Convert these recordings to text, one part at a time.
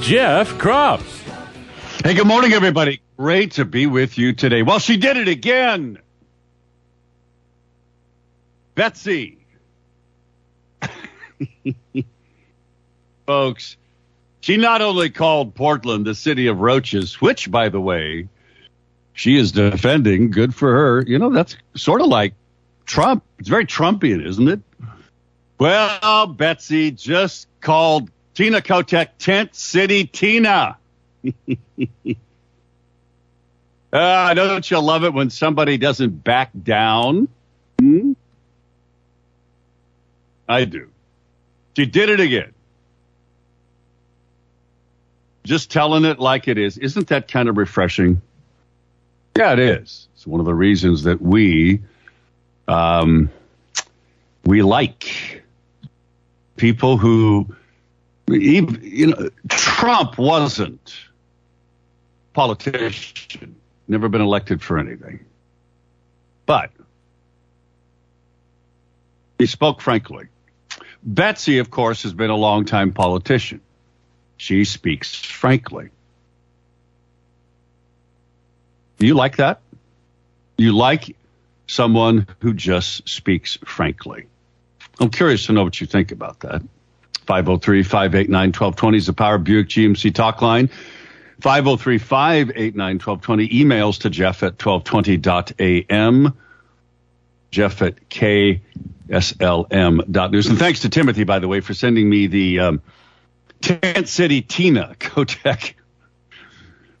Jeff Kropf. Hey, good morning, everybody. Great to be with you today. Well, she did it again. Betsy. Folks, she not only called Portland the city of roaches, which, by the way, she is defending. Good for her. You know, that's sort of like Trump. It's very Trumpian, isn't it? Well, Betsy just called Tina Kotek Tent City Tina. uh, don't you love it when somebody doesn't back down? Hmm? I do. She did it again. Just telling it like it is. Isn't that kind of refreshing? Yeah, it is. It's one of the reasons that we um, we like people who even, you know Trump wasn't politician, never been elected for anything, but he spoke frankly. Betsy, of course, has been a longtime politician. She speaks frankly. Do you like that? You like someone who just speaks frankly. I'm curious to know what you think about that. 503 589 1220 is the Power Buick GMC talk line. 503 589 1220. Emails to Jeff at 1220.am. Jeff at KSLM.news. And thanks to Timothy, by the way, for sending me the um, Tent City Tina Kotek.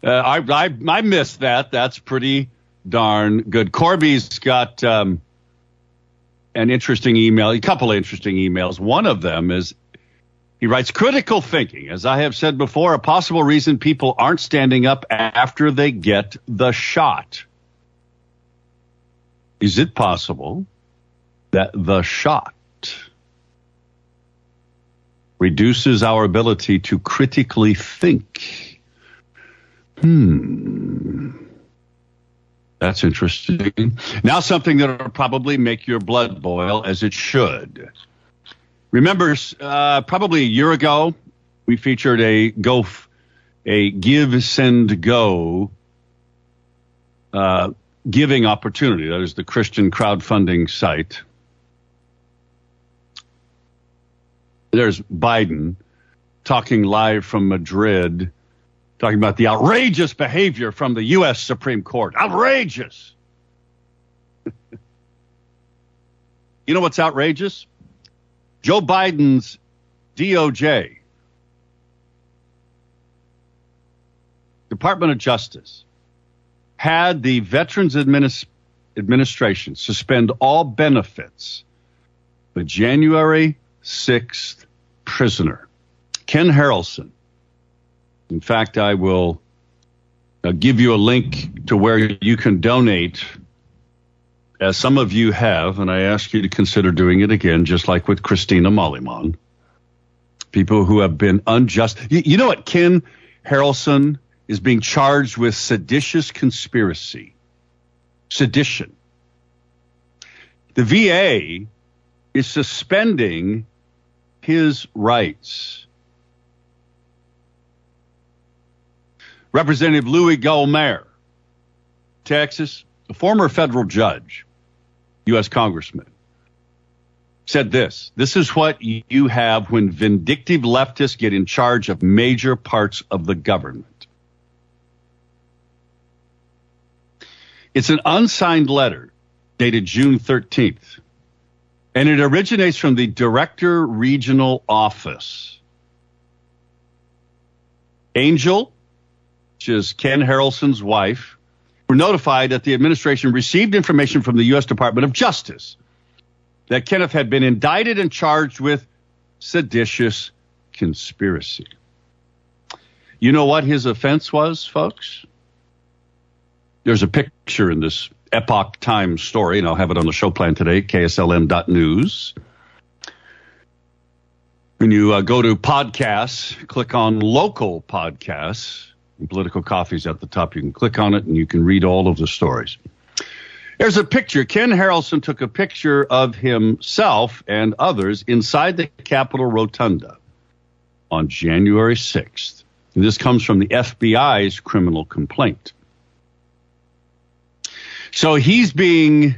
Uh, I, I, I missed that. That's pretty darn good. Corby's got um, an interesting email, a couple of interesting emails. One of them is he writes critical thinking. As I have said before, a possible reason people aren't standing up after they get the shot. Is it possible that the shot reduces our ability to critically think? Hmm. That's interesting. Now, something that will probably make your blood boil, as it should. Remember, uh, probably a year ago, we featured a go, a give, send, go uh, giving opportunity. That is the Christian crowdfunding site. There's Biden talking live from Madrid talking about the outrageous behavior from the U.S. Supreme Court. Outrageous. you know what's outrageous? Joe Biden's DOJ, Department of Justice, had the Veterans Administ- Administration suspend all benefits. The January 6th prisoner, Ken Harrelson, in fact, I will uh, give you a link to where you can donate, as some of you have, and I ask you to consider doing it again, just like with Christina Mollimon. People who have been unjust. You, you know what? Ken Harrelson is being charged with seditious conspiracy, sedition. The VA is suspending his rights Representative Louis Gohmert, Texas, a former federal judge, U.S. congressman, said this This is what you have when vindictive leftists get in charge of major parts of the government. It's an unsigned letter dated June 13th, and it originates from the Director Regional Office. Angel which is Ken Harrelson's wife, were notified that the administration received information from the U.S. Department of Justice that Kenneth had been indicted and charged with seditious conspiracy. You know what his offense was, folks? There's a picture in this Epoch Times story, and I'll have it on the show plan today, kslm.news. When you uh, go to podcasts, click on local podcasts, political coffees at the top. You can click on it and you can read all of the stories. There's a picture. Ken Harrelson took a picture of himself and others inside the Capitol Rotunda on January 6th. And this comes from the FBI's criminal complaint. So he's being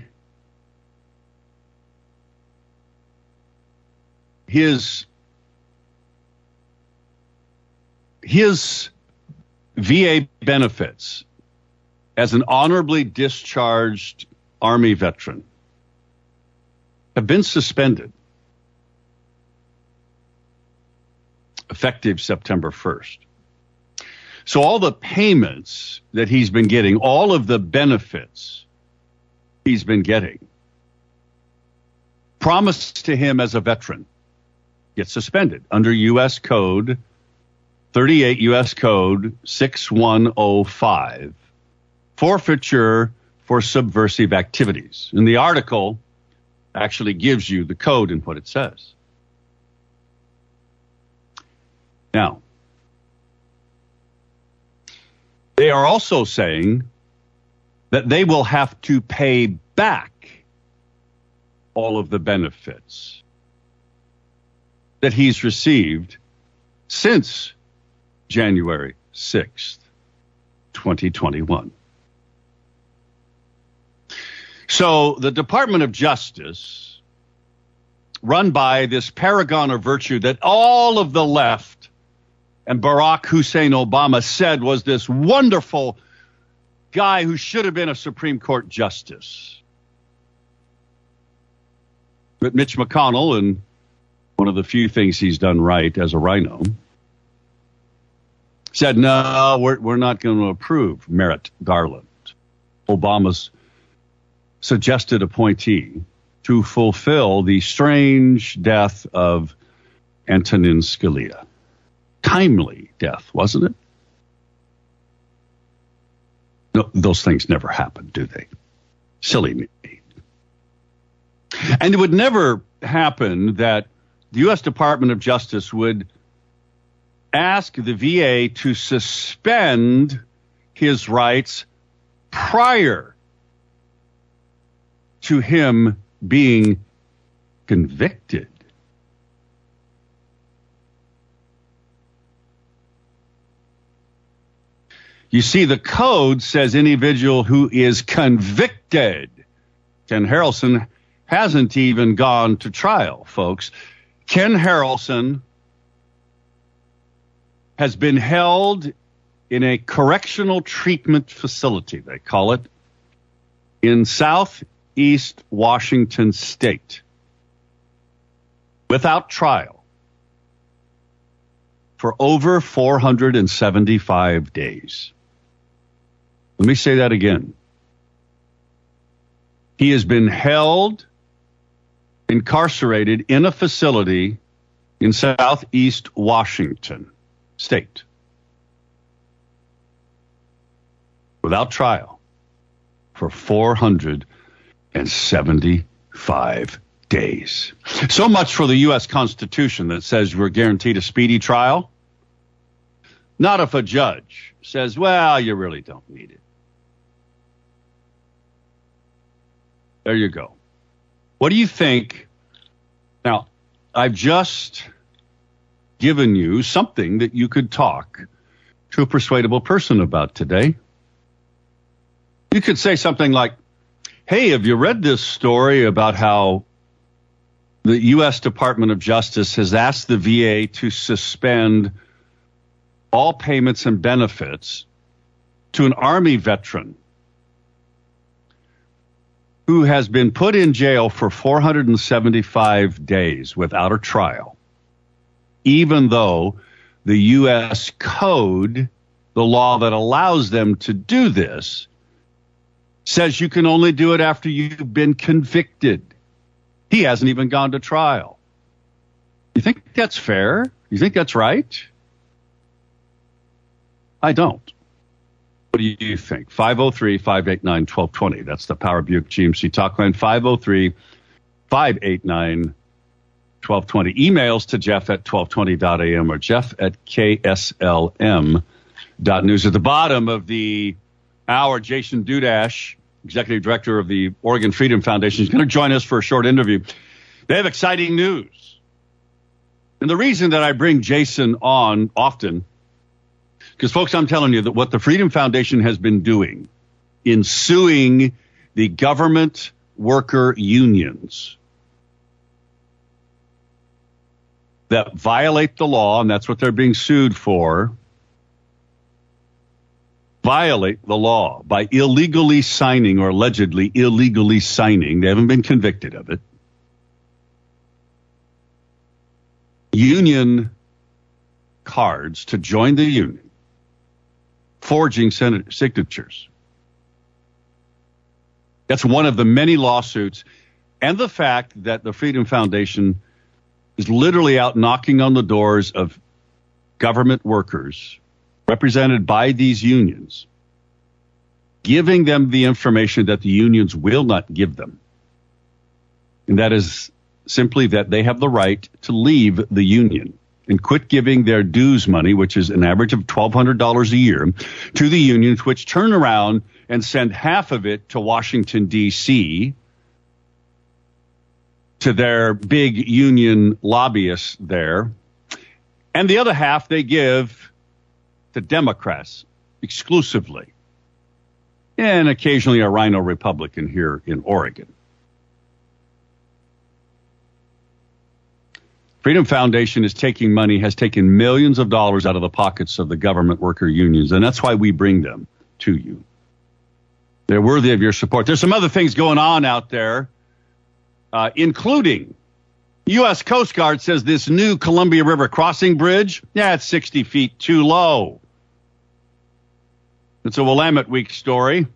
his his VA benefits as an honorably discharged Army veteran have been suspended effective September 1st. So all the payments that he's been getting, all of the benefits he's been getting, promised to him as a veteran, get suspended under U.S. Code 38 U.S. Code 6105, forfeiture for subversive activities. And the article actually gives you the code and what it says. Now, they are also saying that they will have to pay back all of the benefits that he's received since January 6th, 2021. So the Department of Justice, run by this paragon of virtue that all of the left and Barack Hussein Obama said was this wonderful guy who should have been a Supreme Court justice. But Mitch McConnell, and one of the few things he's done right as a rhino, said, no, we're, we're not going to approve Merrick Garland, Obama's suggested appointee to fulfill the strange death of Antonin Scalia. Timely death, wasn't it? No, those things never happen, do they? Silly me. And it would never happen that the U.S. Department of Justice would ask the VA to suspend his rights prior to him being convicted. You see, the code says individual who is convicted. Ken Harrelson hasn't even gone to trial, folks. Ken Harrelson has been held in a correctional treatment facility, they call it, in southeast Washington state without trial for over 475 days. Let me say that again. He has been held, incarcerated in a facility in southeast Washington state without trial for 475 days. So much for the U.S. Constitution that says we're guaranteed a speedy trial. Not if a judge says, well, you really don't need it. There you go. What do you think? Now, I've just given you something that you could talk to a persuadable person about today. You could say something like, Hey, have you read this story about how the U.S. Department of Justice has asked the VA to suspend all payments and benefits to an Army veteran who has been put in jail for 475 days without a trial? Even though the U.S. code, the law that allows them to do this, says you can only do it after you've been convicted. He hasn't even gone to trial. You think that's fair? You think that's right? I don't. What do you think? 503 589 1220. That's the Power Buick GMC talk line 503 589 1220. Emails to Jeff at 1220.am or Jeff at KSLM.news. At the bottom of the hour, Jason Dudash, Executive Director of the Oregon Freedom Foundation, is going to join us for a short interview. They have exciting news. And the reason that I bring Jason on often, because folks, I'm telling you that what the Freedom Foundation has been doing in suing the government worker unions that violate the law, and that's what they're being sued for, violate the law by illegally signing or allegedly illegally signing, they haven't been convicted of it, union cards to join the union, forging signatures. That's one of the many lawsuits, and the fact that the Freedom Foundation is literally out knocking on the doors of government workers represented by these unions, giving them the information that the unions will not give them. And that is simply that they have the right to leave the union and quit giving their dues money, which is an average of $1,200 a year, to the unions, which turn around and send half of it to Washington, D.C., to their big union lobbyists there. And the other half they give to Democrats exclusively. And occasionally a rhino Republican here in Oregon. Freedom Foundation is taking money, has taken millions of dollars out of the pockets of the government worker unions, and that's why we bring them to you. They're worthy of your support. There's some other things going on out there, uh, including U.S. Coast Guard says this new Columbia River crossing bridge, yeah, it's 60 feet too low. It's a Willamette Week story.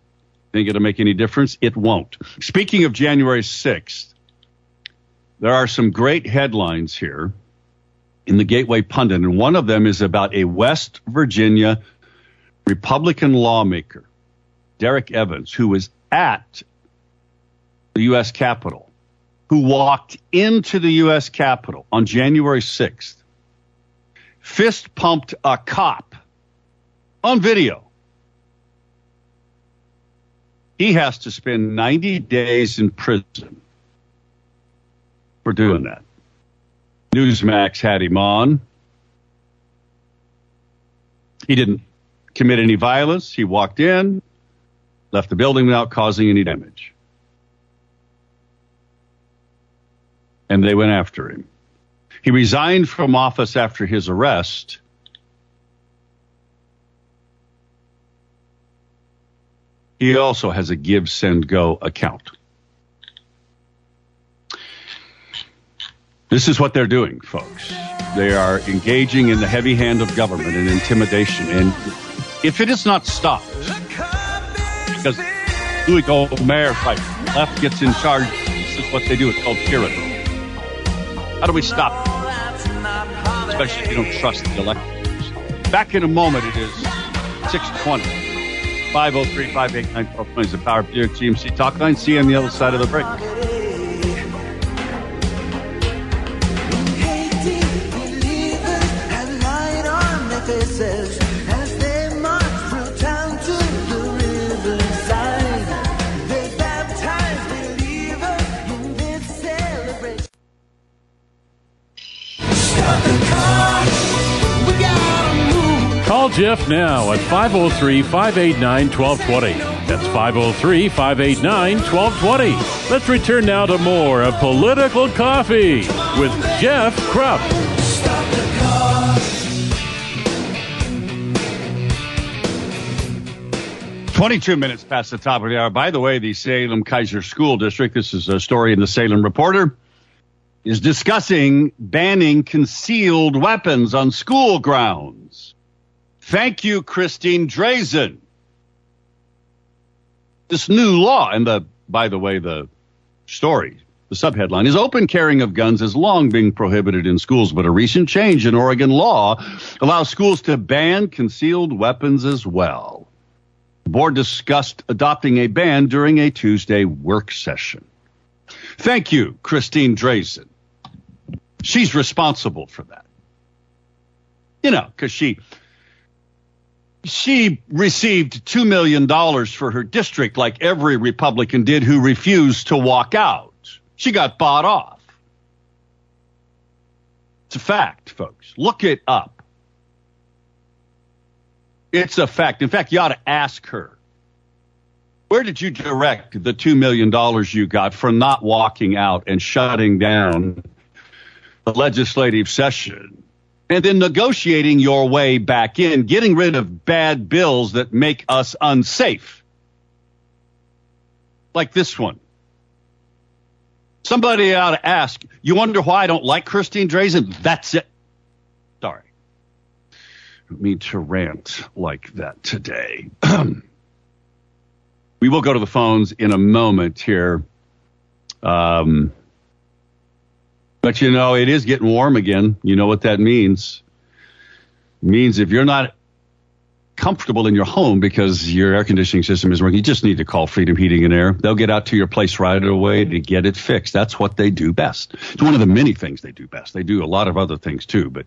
Think it'll make any difference? It won't. Speaking of January 6th, there are some great headlines here in the Gateway Pundit, and one of them is about a West Virginia Republican lawmaker, Derek Evans, who was at the U.S. Capitol, who walked into the U.S. Capitol on January 6th, fist pumped a cop on video. He has to spend 90 days in prison for doing that. Newsmax had him on. He didn't commit any violence. He walked in, left the building without causing any damage. And they went after him. He resigned from office after his arrest. He also has a give, send, go account. This is what they're doing, folks. They are engaging in the heavy hand of government and intimidation. And if it is not stopped, because Louis Gohmert, right, left gets in charge, this is what they do. It's called tyranny. How do we stop? Especially if you don't trust the electors. Back in a moment, it is 620. 503 589 1220 is the Power Buick GMC talk line. See you on the other side of the break. Jeff now at 503 589 1220. That's 503 589 1220. Let's return now to more of Political Coffee with Jeff Kropf. 22 minutes past the top of the hour. By the way, the Salem Keizer School District, this is a story in the Salem Reporter, is discussing banning concealed weapons on school grounds. Thank you, Christine Drazan. This new law, and the by the way, the story, The subheadline is Open carrying of guns has long been prohibited in schools, but a recent change in Oregon law allows schools to ban concealed weapons as well. The board discussed adopting a ban during a Tuesday work session. Thank you, Christine Drazan. She's responsible for that. You know, because she she received $2 million for her district like every Republican did who refused to walk out. She got bought off. It's a fact, folks. Look it up. It's a fact. In fact, you ought to ask her. Where did you direct the $2 million you got for not walking out and shutting down the legislative session and then negotiating your way back in, getting rid of bad bills that make us unsafe? Like this one. Somebody ought to ask, you wonder why I don't like Christine Drazan? That's it. Sorry. I don't mean to rant like that today. we will go to the phones in a moment here. Um, but you know, it is getting warm again. You know what that means. It means if you're not comfortable in your home because your air conditioning system is working, you just need to call Freedom Heating and Air. They'll get out to your place right away to get it fixed. That's what they do best. It's one of the many things they do best. They do a lot of other things too, but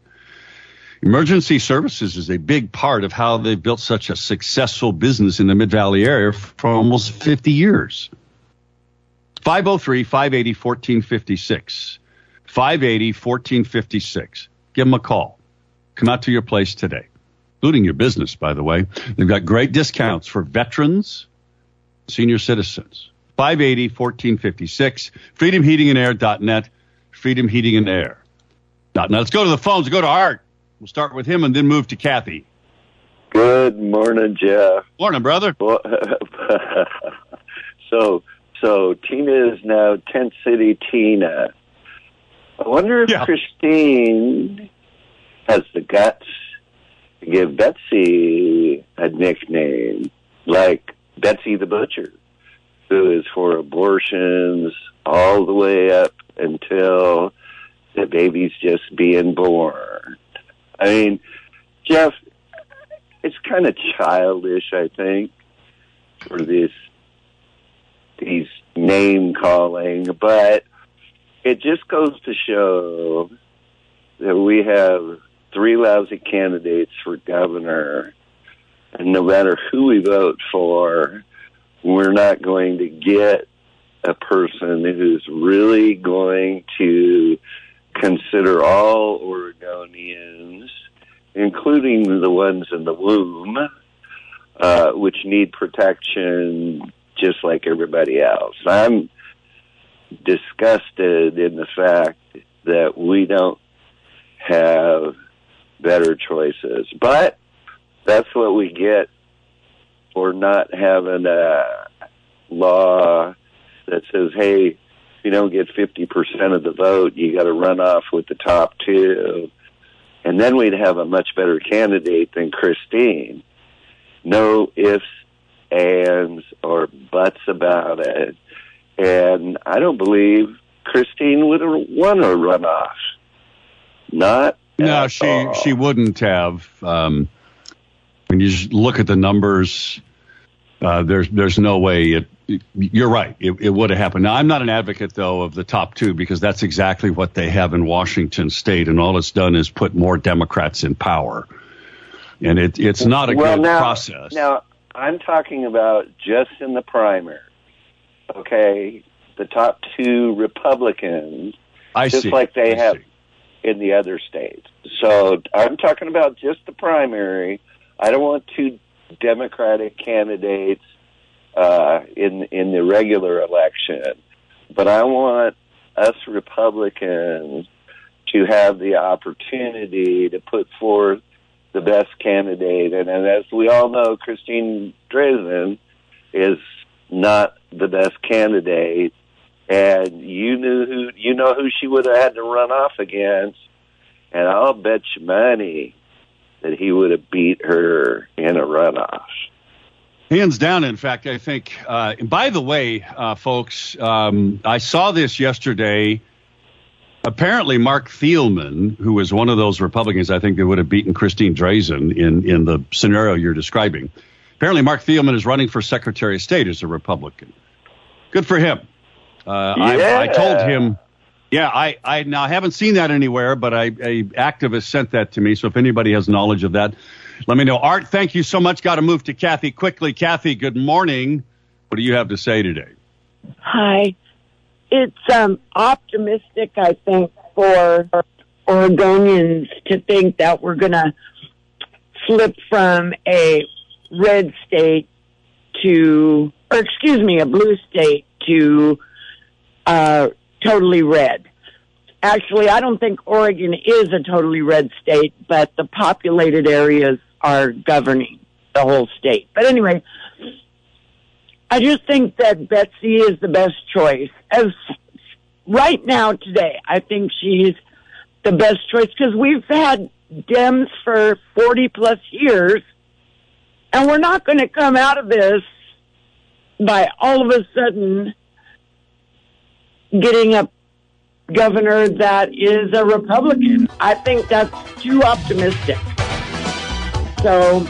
emergency services is a big part of how they've built such a successful business in the Mid Valley area for almost 50 years. 503 580 1456. 580 1456. Give them a call. Come out to your place today including your business, by the way. They've got great discounts for veterans, senior citizens. 580 1456, freedomheatingandair.net, freedomheatingandair.net. Let's go to the phones. Go to Art. We'll start with him and then move to Kathy. Good morning, Jeff. Morning, brother. So, so Tina is now Tent City Tina. I wonder if Yeah. Christine has the guts to give Betsy a nickname like Betsy the Butcher, who is for abortions all the way up until the baby's just being born. I mean, Jeff, it's kind of childish, I think, for this these name calling, but it just goes to show that we have three lousy candidates for governor, and no matter who we vote for, we're not going to get a person who's really going to consider all Oregonians, including the ones in the womb, uh, which need protection just like everybody else. I'm disgusted in the fact that we don't have better choices. But that's what we get for not having a law that says, hey, if you don't get 50% of the vote, you got to run off with the top two. And then we'd have a much better candidate than Christine. No ifs, ands, or buts about it. And I don't believe Christine would have won a runoff. Not No, she all. she wouldn't have. Um, when you look at the numbers, uh, there's there's no way it. You're right. It, it would have happened. Now, I'm not an advocate though of the top two because that's exactly what they have in Washington State, and all it's done is put more Democrats in power, and it it's not a well, good now, process. Now, I'm talking about just in the primary. Okay, the top two Republicans I just see. like they I have- see. in the other states. So I'm talking about just the primary. I don't want two Democratic candidates uh, in in the regular election, but I want us Republicans to have the opportunity to put forth the best candidate. And, and as we all know, Christine Drazan is not the best candidate. And you knew who you know who she would have had to run off against, and I'll bet you money that he would have beat her in a runoff. Hands down, in fact, I think. Uh, and by the way, uh, folks, um, I saw this yesterday. Apparently, Marc Thielman, who was one of those Republicans, I think that would have beaten Christine Drazan in, in the scenario you're describing. Apparently, Marc Thielman is running for Secretary of State as a Republican. Good for him. Uh, I, I told him, yeah, I, I now haven't seen that anywhere, but I, a activist sent that to me. So if anybody has knowledge of that, let me know. Art, thank you so much. Got to move to Kathy quickly. Kathy, good morning. What do you have to say today? Hi. It's um, optimistic, I think, for Oregonians to think that we're going to flip from a red state to, or excuse me, a blue state to uh, totally red. Actually, I don't think Oregon is a totally red state, but the populated areas are governing the whole state. But anyway, I just think that Betsy is the best choice. As right now today, I think she's the best choice because we've had Dems for 40 plus years and we're not going to come out of this by all of a sudden getting a governor that is a Republican. I think that's too optimistic. So,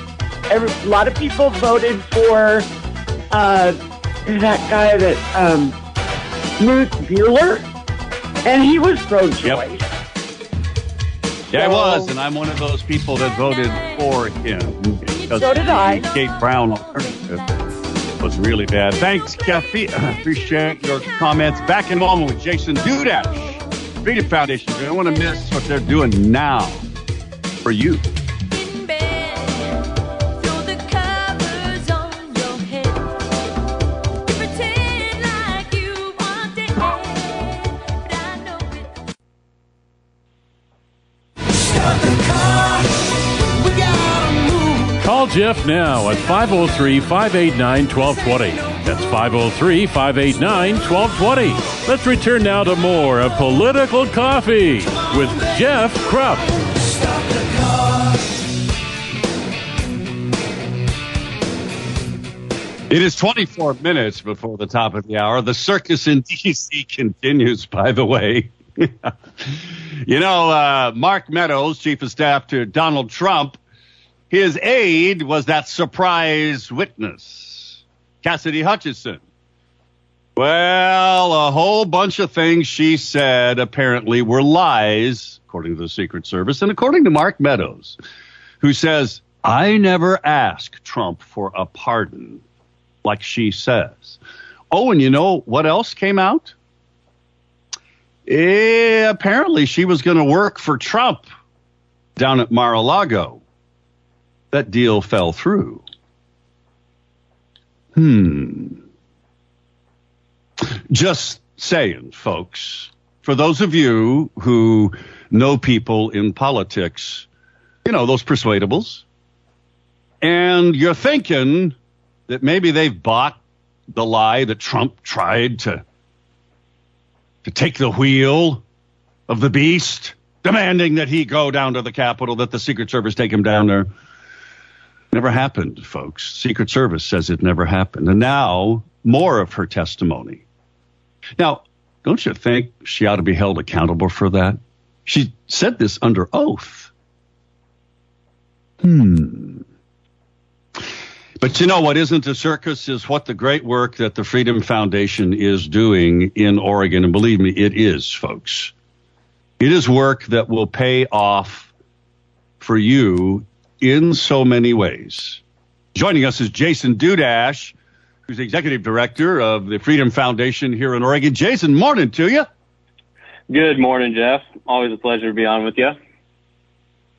every, a lot of people voted for uh, that guy that um, Knute Buehler, and he was pro-choice. Yep. Yeah, I was, and I'm one of those people that voted for him. So did I. Kate Brown alternative was really bad. Thanks, Kathy. Appreciate your comments. Back in a moment with Jason Dudash, Freedom Foundation. You don't want to miss what they're doing now for you. Jeff now at 503 589 1220. That's 503 589 1220. Let's return now to more of Political Coffee with Jeff Kropf. It is 24 minutes before the top of the hour. The circus in D.C. continues, by the way. you know, uh, Mark Meadows, chief of staff to Donald Trump, his aide was that surprise witness, Cassidy Hutchinson. Well, a whole bunch of things she said apparently were lies, according to the Secret Service, and according to Mark Meadows, who says, I never asked Trump for a pardon like she says. Oh, and you know what else came out? Eh, apparently, she was going to work for Trump down at Mar a Lago. That deal fell through. Hmm. Just saying, folks. For those of you who know people in politics, you know, those persuadables, and you're thinking, that maybe they've bought the lie that Trump tried to to take the wheel of the beast, demanding that he go down to the Capitol, that the Secret Service take him down there. Never happened, folks. Secret Service says it never happened. And now more of her testimony. Now, don't you think she ought to be held accountable for that? She said this under oath. Hmm. But you know what isn't a circus is what the great work that the Freedom Foundation is doing in Oregon. And believe me, it is, folks. It is work that will pay off for you in so many ways. Joining us is Jason Dudash, who's the executive director of the Freedom Foundation here in Oregon. Jason, morning to you. Good morning, Jeff. Always a pleasure to be on with you.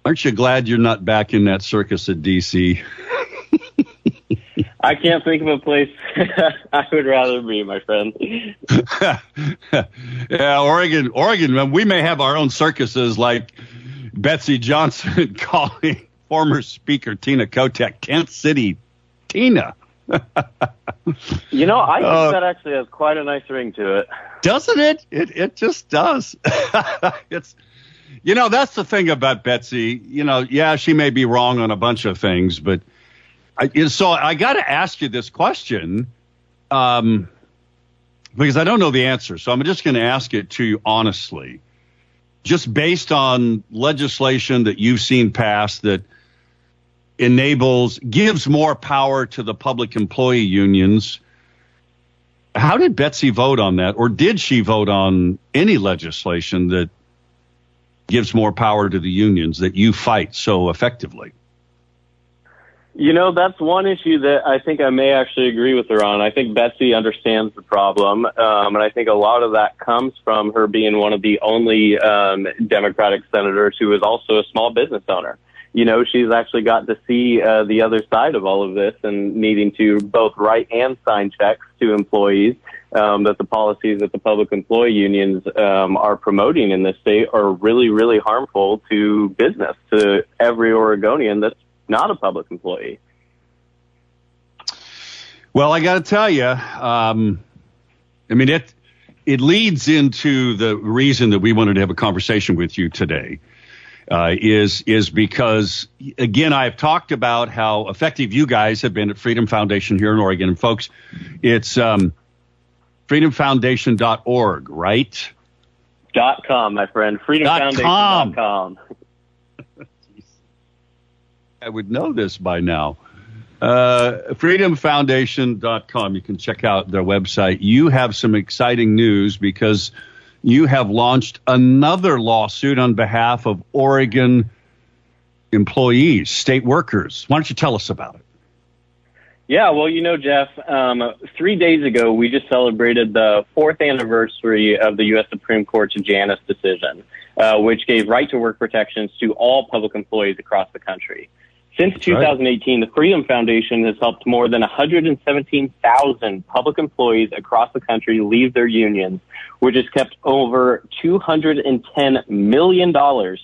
Aren't you glad you're not back in that circus at DC? I can't think of a place I would rather be, my friend. yeah, Oregon, Oregon. We may have our own circuses like Betsy Johnson calling former Speaker Tina Kotek Tent City Tina. You know, I think Uh, that actually has quite a nice ring to it. Doesn't it? It it just does. it's you know that's the thing about Betsy. You know, yeah, she may be wrong on a bunch of things, but I, so I got to ask you this question, um, because I don't know the answer. So I'm just going to ask it to you honestly, just based on legislation that you've seen passed that enables, gives more power to the public employee unions. How did Betsy vote on that, or did she vote on any legislation that gives more power to the unions that you fight so effectively? You know, that's one issue that I think I may actually agree with her on. I think Betsy understands the problem, um, and I think a lot of that comes from her being one of the only um, Democratic senators who is also a small business owner. You know, she's actually got to see uh, the other side of all of this and needing to both write and sign checks to employees um, that the policies that the public employee unions um, are promoting in this state are really, really harmful to business, to every Oregonian that's not a public employee. Well, I got to tell you, um, I mean it. It leads into the reason that we wanted to have a conversation with you today. Uh, is is because again I've talked about how effective you guys have been at Freedom Foundation here in Oregon, and folks, it's um, freedomfoundation.org, right? Dot com, my friend. FreedomFoundation.com. I would know this by now. Uh, freedomfoundation.com. You can check out their website. You have some exciting news because you have launched another lawsuit on behalf of Oregon employees, state workers. Why don't you tell us about it? Yeah, well, you know, Jeff, um, three days ago, we just celebrated the fourth anniversary of the U.S. Supreme Court's Janus decision, uh, which gave right to work protections to all public employees across the country. Since right. 2018, the Freedom Foundation has helped more than 117,000 public employees across the country leave their unions, which has kept over $210 million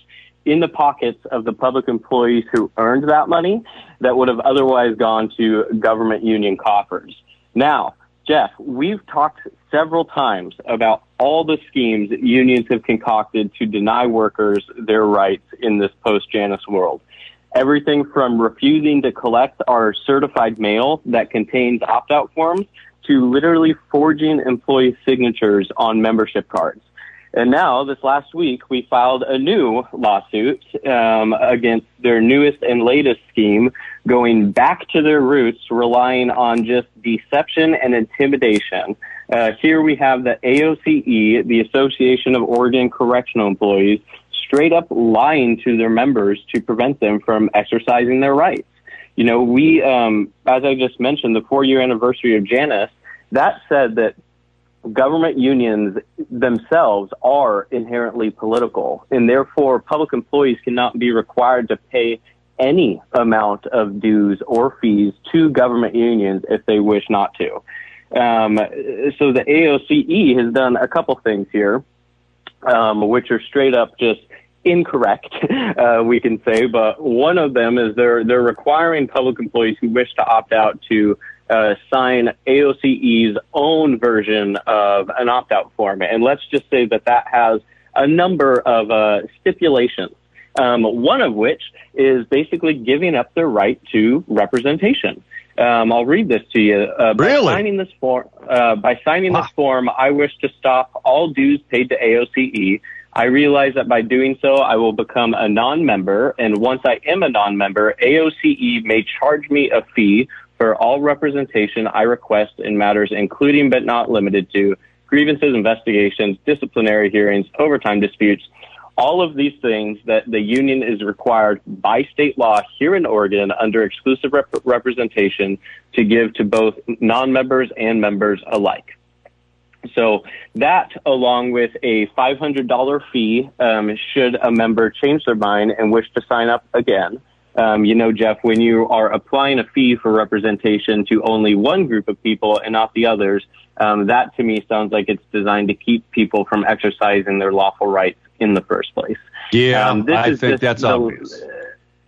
in the pockets of the public employees who earned that money that would have otherwise gone to government union coffers. Now, Jeff, we've talked several times about all the schemes that unions have concocted to deny workers their rights in this post Janus world. Everything from refusing to collect our certified mail that contains opt out forms to literally forging employee signatures on membership cards. And now, this last week, we filed a new lawsuit um, against their newest and latest scheme, going back to their roots, relying on just deception and intimidation. Uh, here we have the AOCE, the Association of Oregon Correctional Employees, straight up lying to their members to prevent them from exercising their rights. You know, we, um, as I just mentioned, the four year anniversary of Janus, that said that government unions themselves are inherently political, and therefore public employees cannot be required to pay any amount of dues or fees to government unions if they wish not to. Um, so the AOCE has done a couple things here, um, which are straight up just incorrect, uh, we can say. But one of them is they're they're requiring public employees who wish to opt out to uh, sign AOCE's own version of an opt-out form. And let's just say that that has a number of uh, stipulations. Um, one of which is basically giving up their right to representation. Um, I'll read this to you. Uh, by Really? signing this form, uh, by signing Wow. this form, I wish to stop all dues paid to AOCE. I realize that by doing so, I will become a non-member, and once I am a non-member, AOCE may charge me a fee for all representation I request in matters including but not limited to grievances, investigations, disciplinary hearings, overtime disputes, all of these things that the union is required by state law here in Oregon under exclusive rep- representation to give to both non-members and members alike. So that, along with a $500 fee, um, should a member change their mind and wish to sign up again. Um, you know, Jeff, when you are applying a fee for representation to only one group of people and not the others, um, that to me sounds like it's designed to keep people from exercising their lawful rights in the first place. Yeah, Um, I think that's the- obvious.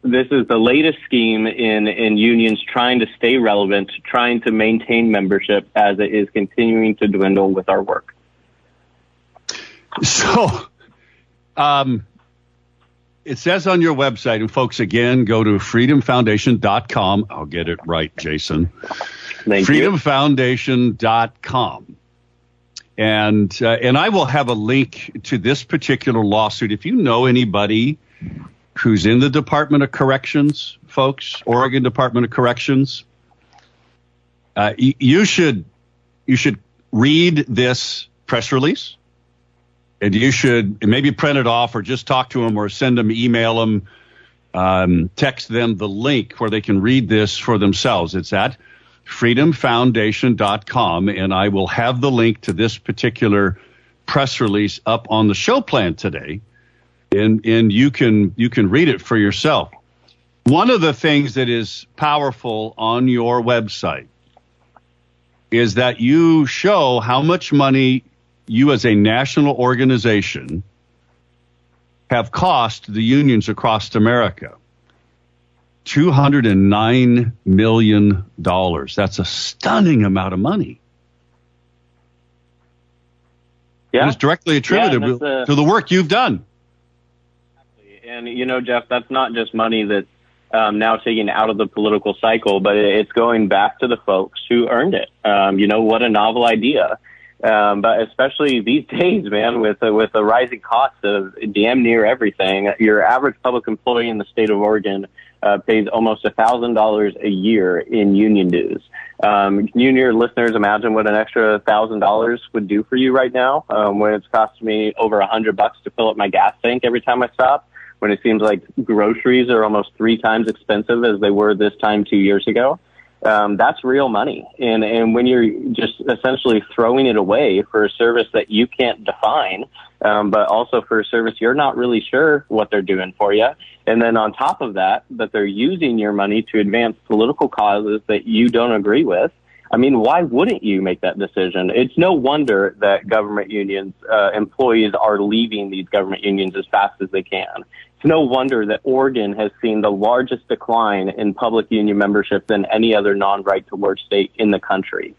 This is the latest scheme in, in unions trying to stay relevant, trying to maintain membership as it is continuing to dwindle with our work. So, um, it says on your website, and folks, again, go to freedomfoundation.com. I'll get it right, Jason. Thank you. freedomfoundation.com. And uh, and I will have a link to this particular lawsuit. If you know anybody who's in the Department of Corrections, folks, Oregon Department of Corrections, uh, you should you should read this press release, and you should maybe print it off or just talk to them or send them, email them, um, text them the link where they can read this for themselves. It's at freedomfoundation.com, and I will have the link to this particular press release up on the show plan today, and and you can you can read it for yourself. One of the things that is powerful on your website is that you show how much money you as a national organization have cost the unions across America. $209 million. That's a stunning amount of money. Yeah. And it's directly attributable that's, uh, to the work you've done. And you know, Jeff, that's not just money that's um, now taken out of the political cycle, but it's going back to the folks who earned it. Um, you know, what a novel idea. Um, but especially these days, man, with uh, with the rising cost of damn near everything, your average public employee in the state of Oregon uh, pays almost a thousand dollars a year in union dues. Um, can you and your listeners imagine what an extra thousand dollars would do for you right now um, when it's costing me over a hundred bucks to fill up my gas tank every time I stop? When it seems like groceries are almost three times expensive as they were this time two years ago um, that's real money. And and when you're just essentially throwing it away for a service that you can't define, um, but also for a service you're not really sure what they're doing for you, and then on top of that, that they're using your money to advance political causes that you don't agree with. I mean, why wouldn't you make that decision? It's no wonder that government unions, uh, employees are leaving these government unions as fast as they can. It's no wonder that Oregon has seen the largest decline in public union membership than any other non-right to work state in the country.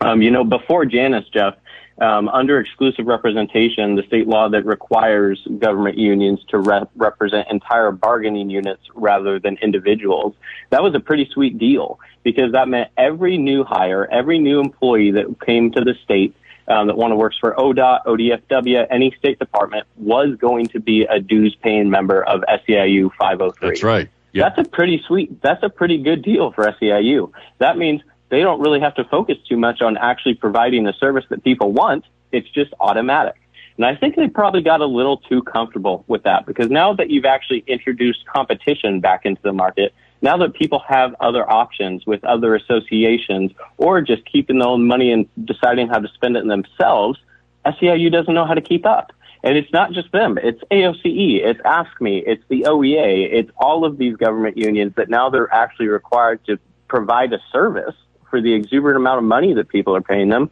Um, you know, before Janus, Jeff, um, under exclusive representation, the state law that requires government unions to rep- represent entire bargaining units rather than individuals, that was a pretty sweet deal because that meant every new hire, every new employee that came to the state um, that one works for ODOT, ODFW, any state department was going to be a dues paying member of SEIU 503. That's right. Yeah. That's a pretty sweet, that's a pretty good deal for SEIU. That means they don't really have to focus too much on actually providing the service that people want. It's just automatic. And I think they probably got a little too comfortable with that because now that you've actually introduced competition back into the market, now that people have other options with other associations or just keeping their own money and deciding how to spend it themselves, SEIU doesn't know how to keep up. And it's not just them. It's AOCE, it's AFSCME, it's the OEA, it's all of these government unions that now they're actually required to provide a service for the exuberant amount of money that people are paying them.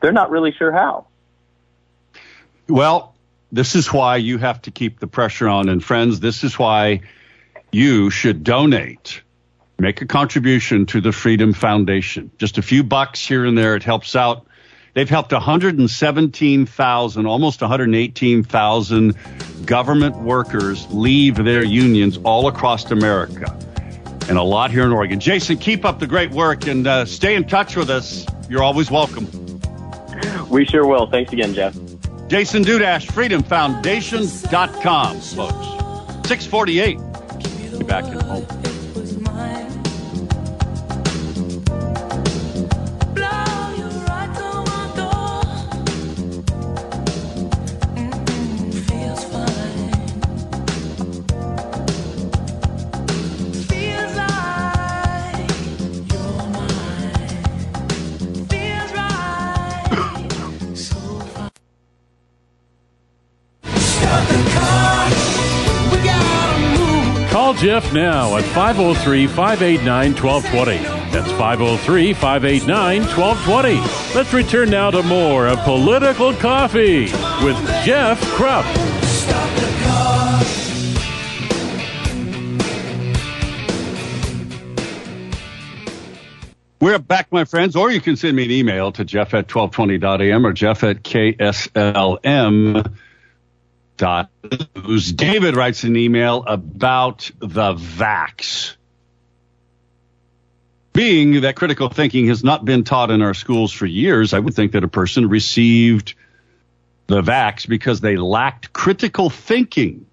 They're not really sure how. Well, this is why you have to keep the pressure on. And friends, this is why you should donate. Make a contribution to the Freedom Foundation. Just a few bucks here and there. It helps out. They've helped 117,000, almost 118,000 government workers leave their unions all across America and a lot here in Oregon. Jason, keep up the great work and uh, stay in touch with us. You're always welcome. We sure will. Thanks again, Jeff. Jason Dudash, freedomfoundation.com, folks. 648. Be back at home. Call Jeff now at 503 589 1220. That's 503 589 1220. Let's return now to more of Political Coffee with Jeff Kropf. We're back, my friends, or you can send me an email to jeff at 1220.am or jeff at kslm.com. News. David writes an email about the vax. Being that critical thinking has not been taught in our schools for years, I would think that a person received the vax because they lacked critical thinking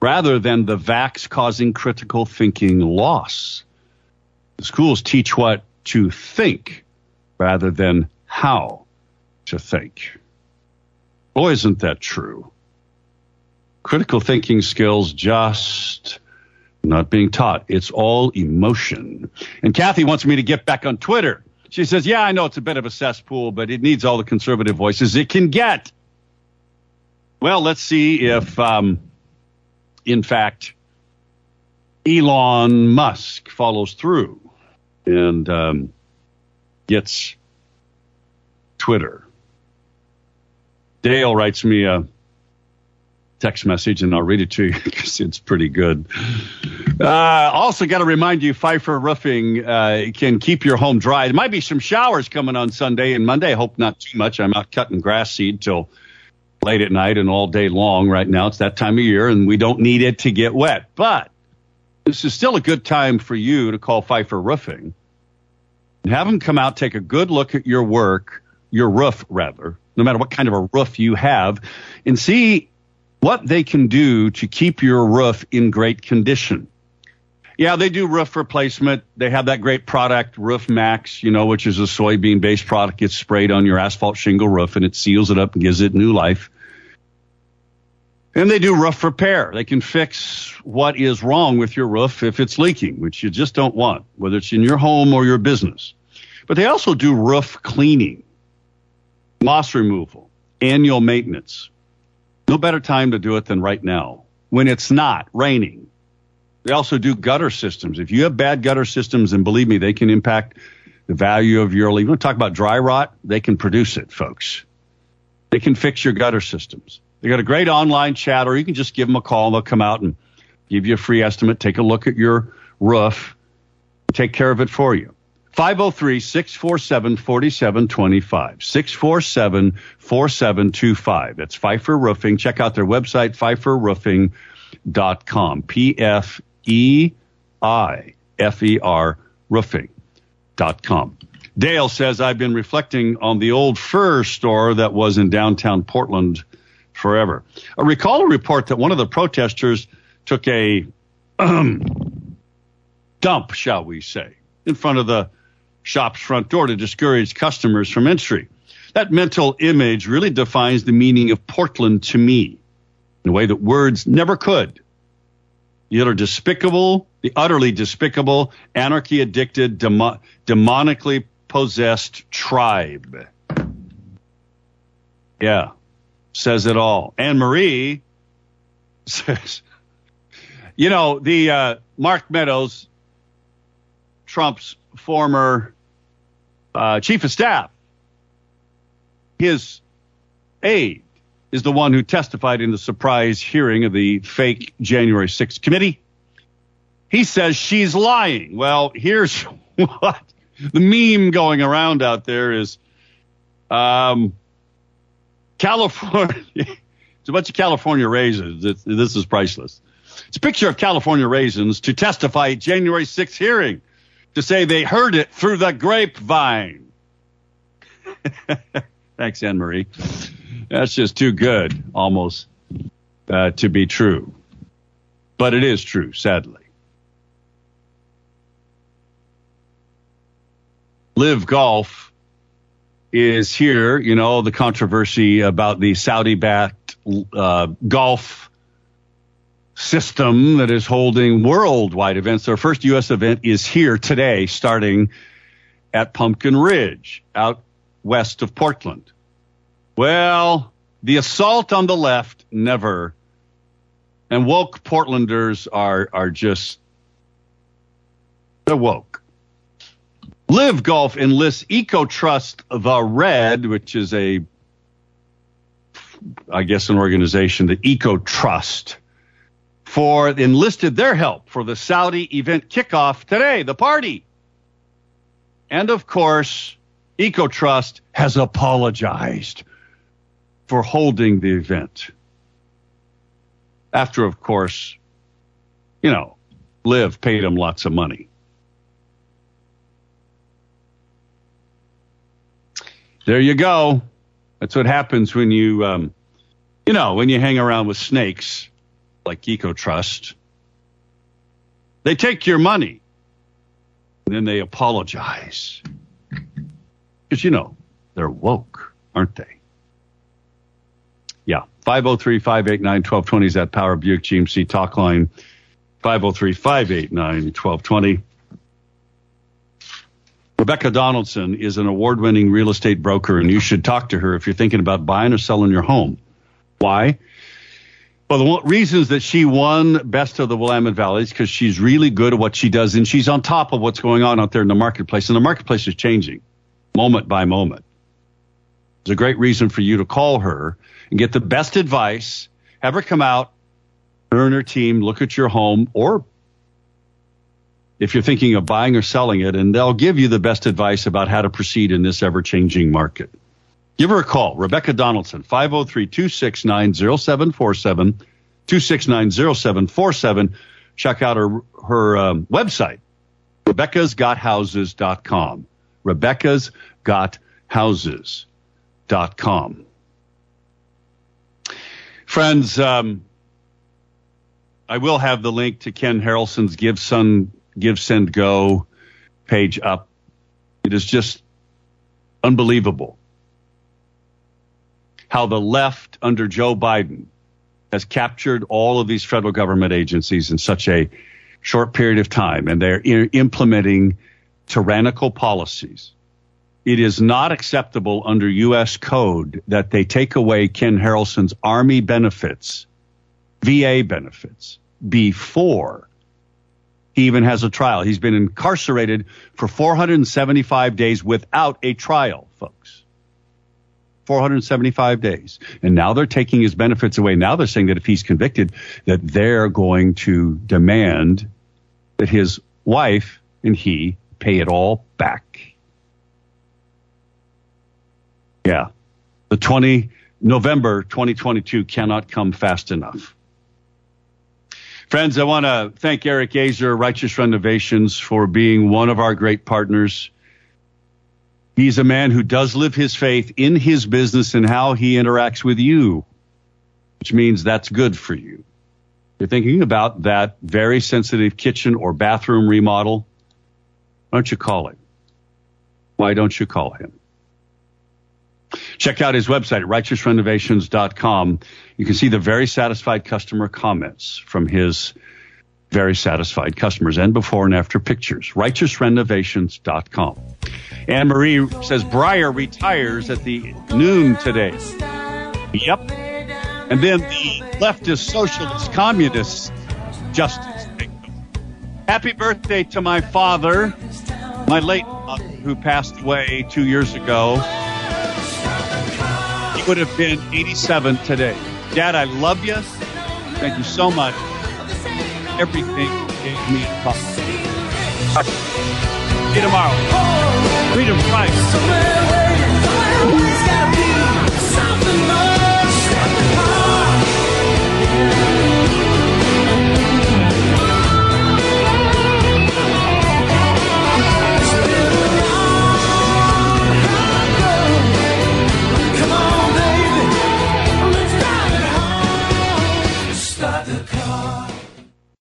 rather than the vax causing critical thinking loss. The schools teach what to think rather than how to think. Boy, isn't that true? Critical thinking skills just not being taught. It's all emotion. And Kathy wants me to get back on Twitter. She says, Yeah, I know it's a bit of a cesspool, but it needs all the conservative voices it can get. Well, let's see if, um, in fact, Elon Musk follows through and um, gets Twitter. Dale writes me a text message, and I'll read it to you because it's pretty good. Uh, also, got to remind you, Pfeifer Roofing uh, can keep your home dry. There might be some showers coming on Sunday and Monday. I hope not too much. I'm out cutting grass seed till late at night and all day long right now. It's that time of year, and we don't need it to get wet. But this is still a good time for you to call Pfeifer Roofing and have them come out, take a good look at your work, your roof rather, no matter what kind of a roof you have, and see what they can do to keep your roof in great condition. Yeah, they do roof replacement. They have that great product, Roof Maxx, you know, which is a soybean based product. It's sprayed on your asphalt shingle roof and it seals it up and gives it new life. And they do roof repair. They can fix what is wrong with your roof if it's leaking, which you just don't want, whether it's in your home or your business. But they also do roof cleaning, moss removal, annual maintenance. No better time to do it than right now when it's not raining. They also do gutter systems. If you have bad gutter systems, and believe me, they can impact the value of your. You want to talk about dry rot? They can produce it, folks. They can fix your gutter systems. They got a great online chat, or you can just give them a call they'll come out and give you a free estimate, take a look at your roof, take care of it for you. 503 647 4725. 647 4725. That's Pfeifer Roofing. Check out their website, pfeiferroofing.com. P F E I F E R roofing.com. Dale says, I've been reflecting on the old fur store that was in downtown Portland forever. I recall a report that one of the protesters took a um, dump, shall we say, in front of the shop's front door to discourage customers from entry. That mental image really defines the meaning of Portland to me in a way that words never could. The utter despicable, the utterly despicable, anarchy addicted, demo- demonically possessed tribe. Yeah, says it all. Anne Marie says, you know, the uh, Mark Meadows, Trump's former uh, chief of staff, his aide is the one who testified in the surprise hearing of the fake January 6th committee. He says she's lying. Well, here's what the meme going around out there is um, California. it's a bunch of California raisins. This, is priceless. It's a picture of California raisins to testify January 6th hearing to say they heard it through the grapevine. Thanks, Anne Marie. That's just too good, almost, uh, to be true. But it is true, sadly. LIV Golf is here. You know, the controversy about the Saudi backed uh, golf system that is holding worldwide events. Our first U.S. event is here today, starting at Pumpkin Ridge out west of Portland. Well, the assault on the left never, and woke Portlanders are are just they're woke. LIV Golf enlists EcoTrust the Red, which is a, I guess, an organization, the EcoTrust, for enlisted their help for the Saudi event kickoff today, the party. And of course, EcoTrust has apologized for holding the event. After, of course, you know, Liv paid him lots of money. There you go. That's what happens when you, um, you know, when you hang around with snakes like EcoTrust. They take your money and then they apologize. Because, you know, they're woke, aren't they? Yeah. 503 589 1220 is that Power Buick GMC talk line. 503 589 1220. Rebecca Donaldson is an award winning real estate broker, and you should talk to her if you're thinking about buying or selling your home. Why? Well, the reasons that she won Best of the Willamette Valley is because she's really good at what she does, and she's on top of what's going on out there in the marketplace. And the marketplace is changing moment by moment. It's a great reason for you to call her and get the best advice. Have her come out, her and her team look at your home, or if you're thinking of buying or selling it, and they'll give you the best advice about how to proceed in this ever changing market. Give her a call, Rebecca Donaldson, 503 269 0747, 269 0747. Check out her, her um, website, Rebecca'sGotHouses.com. Rebecca'sGotHouses.com. Friends, um, I will have the link to Ken Harrelson's Give Give Send Go page up. It is just unbelievable how the left under Joe Biden has captured all of these federal government agencies in such a short period of time, and they're i- implementing tyrannical policies. It is not acceptable under U.S. code that they take away Ken Harrelson's Army benefits, VA benefits, before he even has a trial. He's been incarcerated for 475 days without a trial, folks. 475 days. And now they're taking his benefits away. Now they're saying that if he's convicted, that they're going to demand that his wife and he pay it all back. Yeah. The 20 November 2022 cannot come fast enough. Friends, I want to thank Eric Azer, Righteous Renovations, for being one of our great partners. He's a man who does live his faith in his business and how he interacts with you, which means that's good for you. You're thinking about that very sensitive kitchen or bathroom remodel. Why don't you call him? Why don't you call him? Check out his website at righteousrenovations.com. You can see the very satisfied customer comments from his very satisfied customers and before and after pictures. Righteousrenovations.com. Anne Marie says Breyer retires at the noon today. Yep. And then the leftist, socialist, communist justice. Happy birthday to my father, my late who passed away two years ago. He would have been 87 today. Dad, I love you. Thank you so much. Everything gave me. See you tomorrow. Freedom Friday.